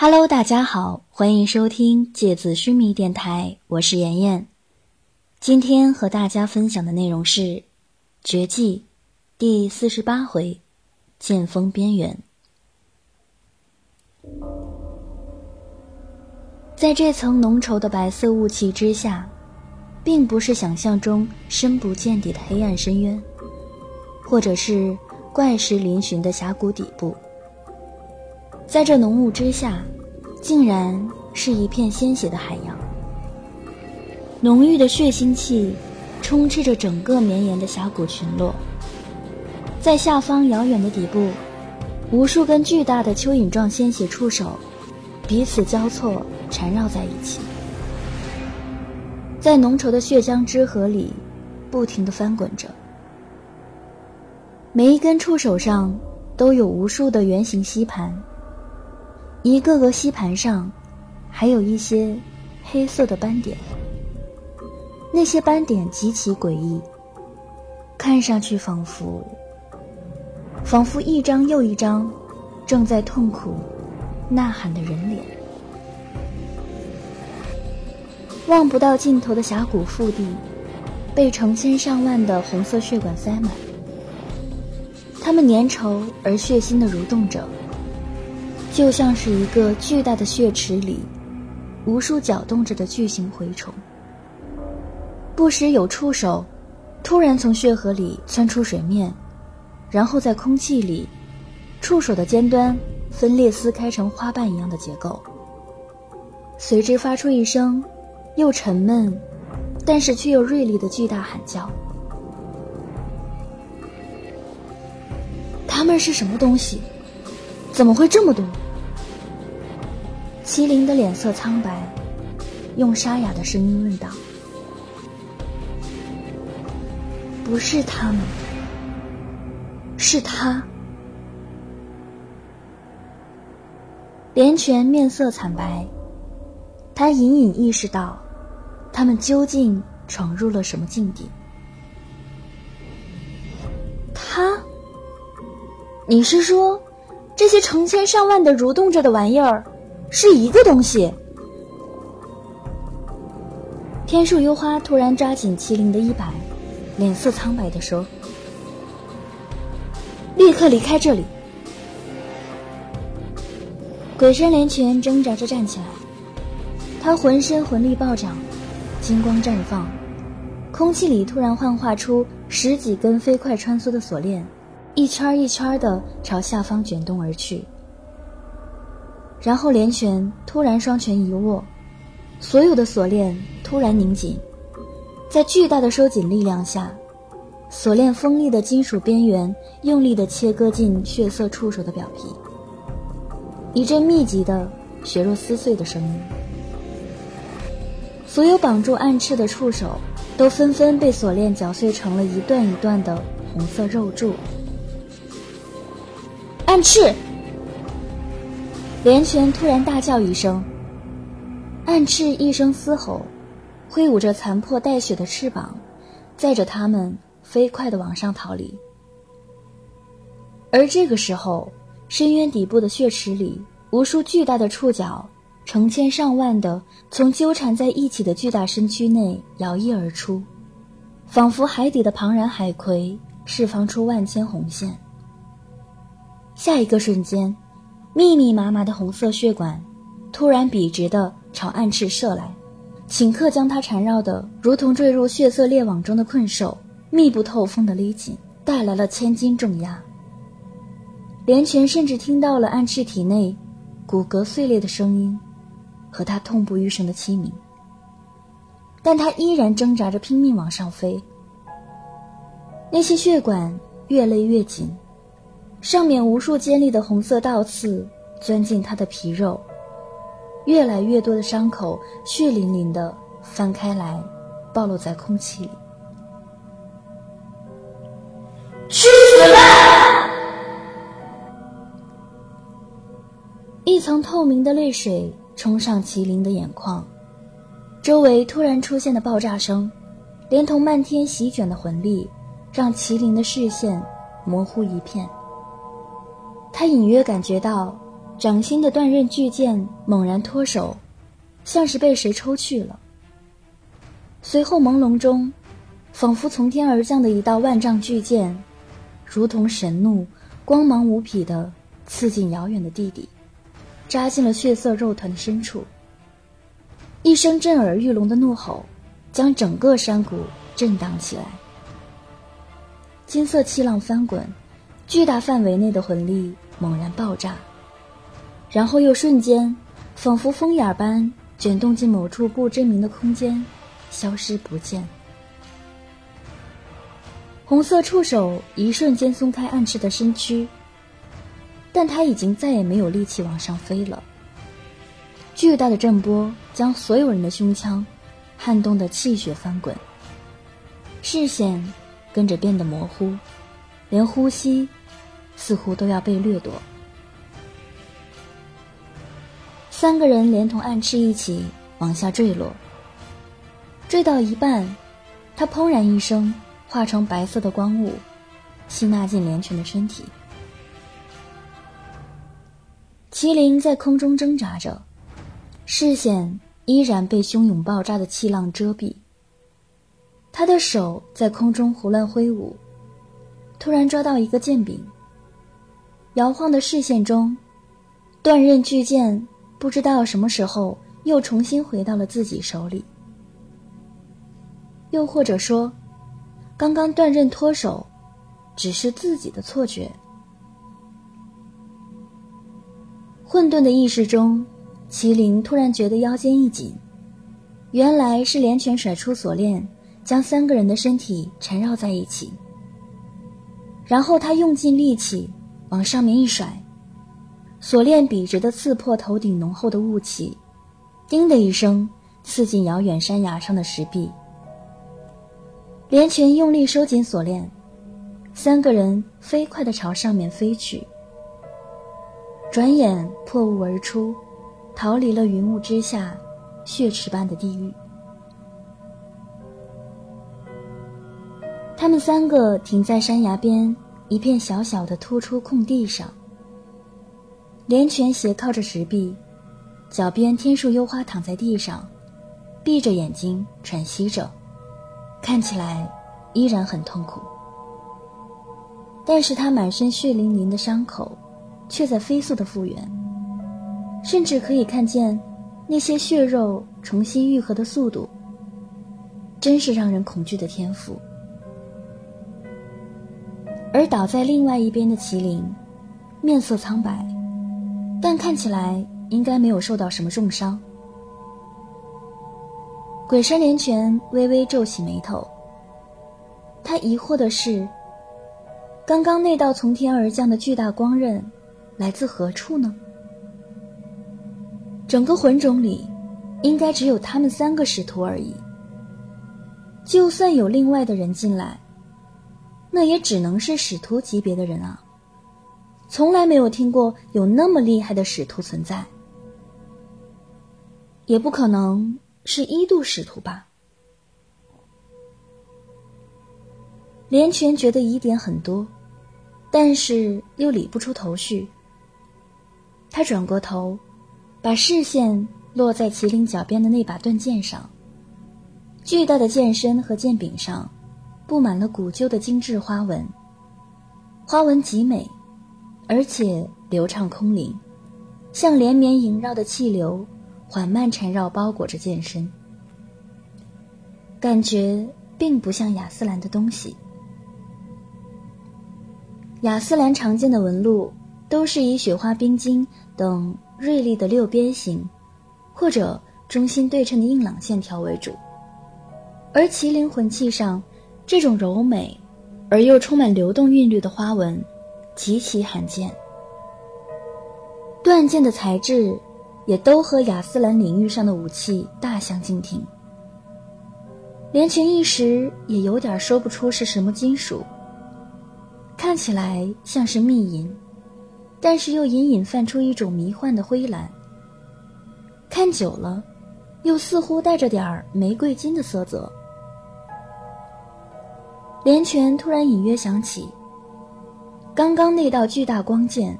Hello，大家好，欢迎收听芥子须弥电台，我是妍妍。今天和大家分享的内容是《绝技》第四十八回“剑锋边缘”。在这层浓稠的白色雾气之下，并不是想象中深不见底的黑暗深渊，或者是怪石嶙峋的峡谷底部。在这浓雾之下，竟然是一片鲜血的海洋。浓郁的血腥气充斥着整个绵延的峡谷群落。在下方遥远的底部，无数根巨大的蚯蚓状鲜血触手彼此交错缠绕在一起，在浓稠的血浆之河里不停地翻滚着。每一根触手上都有无数的圆形吸盘。一个个吸盘上，还有一些黑色的斑点。那些斑点极其诡异，看上去仿佛，仿佛一张又一张正在痛苦呐喊的人脸。望不到尽头的峡谷腹地，被成千上万的红色血管塞满，它们粘稠而血腥的蠕动着。就像是一个巨大的血池里，无数搅动着的巨型蛔虫。不时有触手，突然从血河里窜出水面，然后在空气里，触手的尖端分裂撕开成花瓣一样的结构，随之发出一声又沉闷，但是却又锐利的巨大喊叫。他们是什么东西？怎么会这么多？麒麟的脸色苍白，用沙哑的声音问道：“不是他们，是他。”连泉面色惨白，他隐隐意识到，他们究竟闯入了什么境地。他？你是说，这些成千上万的蠕动着的玩意儿？是一个东西。天树幽花突然抓紧麒麟的衣摆，脸色苍白的说：“立刻离开这里！”鬼身连拳挣扎着站起来，他浑身魂力暴涨，金光绽放，空气里突然幻化出十几根飞快穿梭的锁链，一圈一圈的朝下方卷动而去。然后连拳突然双拳一握，所有的锁链突然拧紧，在巨大的收紧力量下，锁链锋利的金属边缘用力地切割进血色触手的表皮，一阵密集的血肉撕碎的声音。所有绑住暗翅的触手都纷纷被锁链绞碎成了一段一段的红色肉柱。暗翅。连泉突然大叫一声，暗翅一声嘶吼，挥舞着残破带血的翅膀，载着他们飞快地往上逃离。而这个时候，深渊底部的血池里，无数巨大的触角，成千上万的从纠缠在一起的巨大身躯内摇曳而出，仿佛海底的庞然海葵释放出万千红线。下一个瞬间。密密麻麻的红色血管，突然笔直的朝暗翅射来，顷刻将它缠绕的如同坠入血色猎网中的困兽，密不透风的勒紧，带来了千斤重压。连泉甚至听到了暗翅体内骨骼碎裂的声音，和他痛不欲生的凄鸣。但他依然挣扎着拼命往上飞。那些血管越勒越紧。上面无数尖利的红色倒刺钻进他的皮肉，越来越多的伤口血淋淋的翻开来，暴露在空气里。去死吧！一层透明的泪水冲上麒麟的眼眶，周围突然出现的爆炸声，连同漫天席卷的魂力，让麒麟的视线模糊一片。他隐约感觉到，掌心的断刃巨剑猛然脱手，像是被谁抽去了。随后朦胧中，仿佛从天而降的一道万丈巨剑，如同神怒，光芒无匹的刺进遥远的地底，扎进了血色肉团的深处。一声震耳欲聋的怒吼，将整个山谷震荡起来。金色气浪翻滚，巨大范围内的魂力猛然爆炸，然后又瞬间，仿佛风眼般卷动进某处不知名的空间，消失不见。红色触手一瞬间松开暗翅的身躯，但他已经再也没有力气往上飞了。巨大的震波将所有人的胸腔撼动得气血翻滚，视线。跟着变得模糊，连呼吸似乎都要被掠夺。三个人连同暗翅一起往下坠落，坠到一半，他砰然一声化成白色的光雾，吸纳进连泉的身体。麒麟在空中挣扎着，视线依然被汹涌爆炸的气浪遮蔽。他的手在空中胡乱挥舞，突然抓到一个剑柄。摇晃的视线中，断刃巨剑不知道什么时候又重新回到了自己手里。又或者说，刚刚断刃脱手，只是自己的错觉。混沌的意识中，麒麟突然觉得腰间一紧，原来是连拳甩出锁链。将三个人的身体缠绕在一起，然后他用尽力气往上面一甩，锁链笔直的刺破头顶浓厚的雾气，叮的一声刺进遥远山崖上的石壁。连群用力收紧锁链，三个人飞快地朝上面飞去，转眼破雾而出，逃离了云雾之下血池般的地狱。他们三个停在山崖边一片小小的突出空地上，连泉斜靠着石壁，脚边天树幽花躺在地上，闭着眼睛喘息着，看起来依然很痛苦。但是他满身血淋淋的伤口，却在飞速的复原，甚至可以看见那些血肉重新愈合的速度，真是让人恐惧的天赋。而倒在另外一边的麒麟，面色苍白，但看起来应该没有受到什么重伤。鬼山连泉微微皱起眉头，他疑惑的是：刚刚那道从天而降的巨大光刃，来自何处呢？整个魂种里，应该只有他们三个使徒而已。就算有另外的人进来，那也只能是使徒级别的人啊，从来没有听过有那么厉害的使徒存在，也不可能是一度使徒吧？连泉觉得疑点很多，但是又理不出头绪。他转过头，把视线落在麒麟脚边的那把断剑上，巨大的剑身和剑柄上。布满了古旧的精致花纹，花纹极美，而且流畅空灵，像连绵萦绕的气流，缓慢缠绕包裹着剑身。感觉并不像雅斯兰的东西。雅斯兰常见的纹路都是以雪花冰晶等锐利的六边形，或者中心对称的硬朗线条为主，而麒麟魂器上。这种柔美而又充满流动韵律的花纹，极其罕见。断剑的材质也都和亚斯兰领域上的武器大相径庭。连群一时也有点说不出是什么金属，看起来像是密银，但是又隐隐泛出一种迷幻的灰蓝。看久了，又似乎带着点玫瑰金的色泽。连泉突然隐约想起，刚刚那道巨大光剑，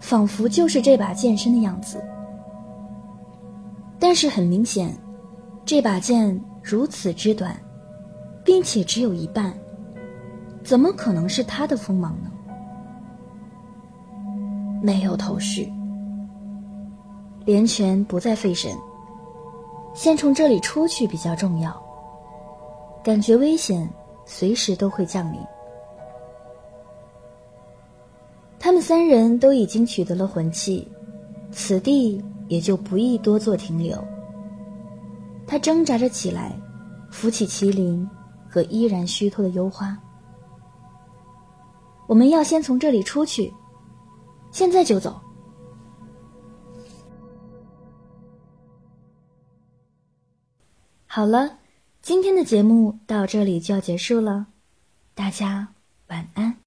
仿佛就是这把剑身的样子。但是很明显，这把剑如此之短，并且只有一半，怎么可能是他的锋芒呢？没有头绪，连泉不再费神，先从这里出去比较重要。感觉危险，随时都会降临。他们三人都已经取得了魂器，此地也就不宜多做停留。他挣扎着起来，扶起麒麟和依然虚脱的幽花。我们要先从这里出去，现在就走。好了。今天的节目到这里就要结束了，大家晚安。